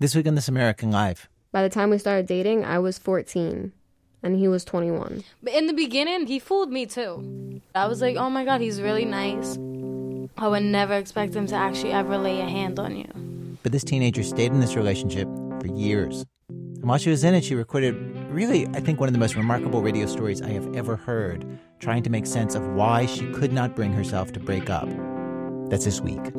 This week on This American Life. By the time we started dating, I was 14 and he was 21. But in the beginning, he fooled me too. I was like, oh my god, he's really nice. I would never expect him to actually ever lay a hand on you. But this teenager stayed in this relationship for years. And while she was in it, she recorded really, I think, one of the most remarkable radio stories I have ever heard, trying to make sense of why she could not bring herself to break up. That's this week.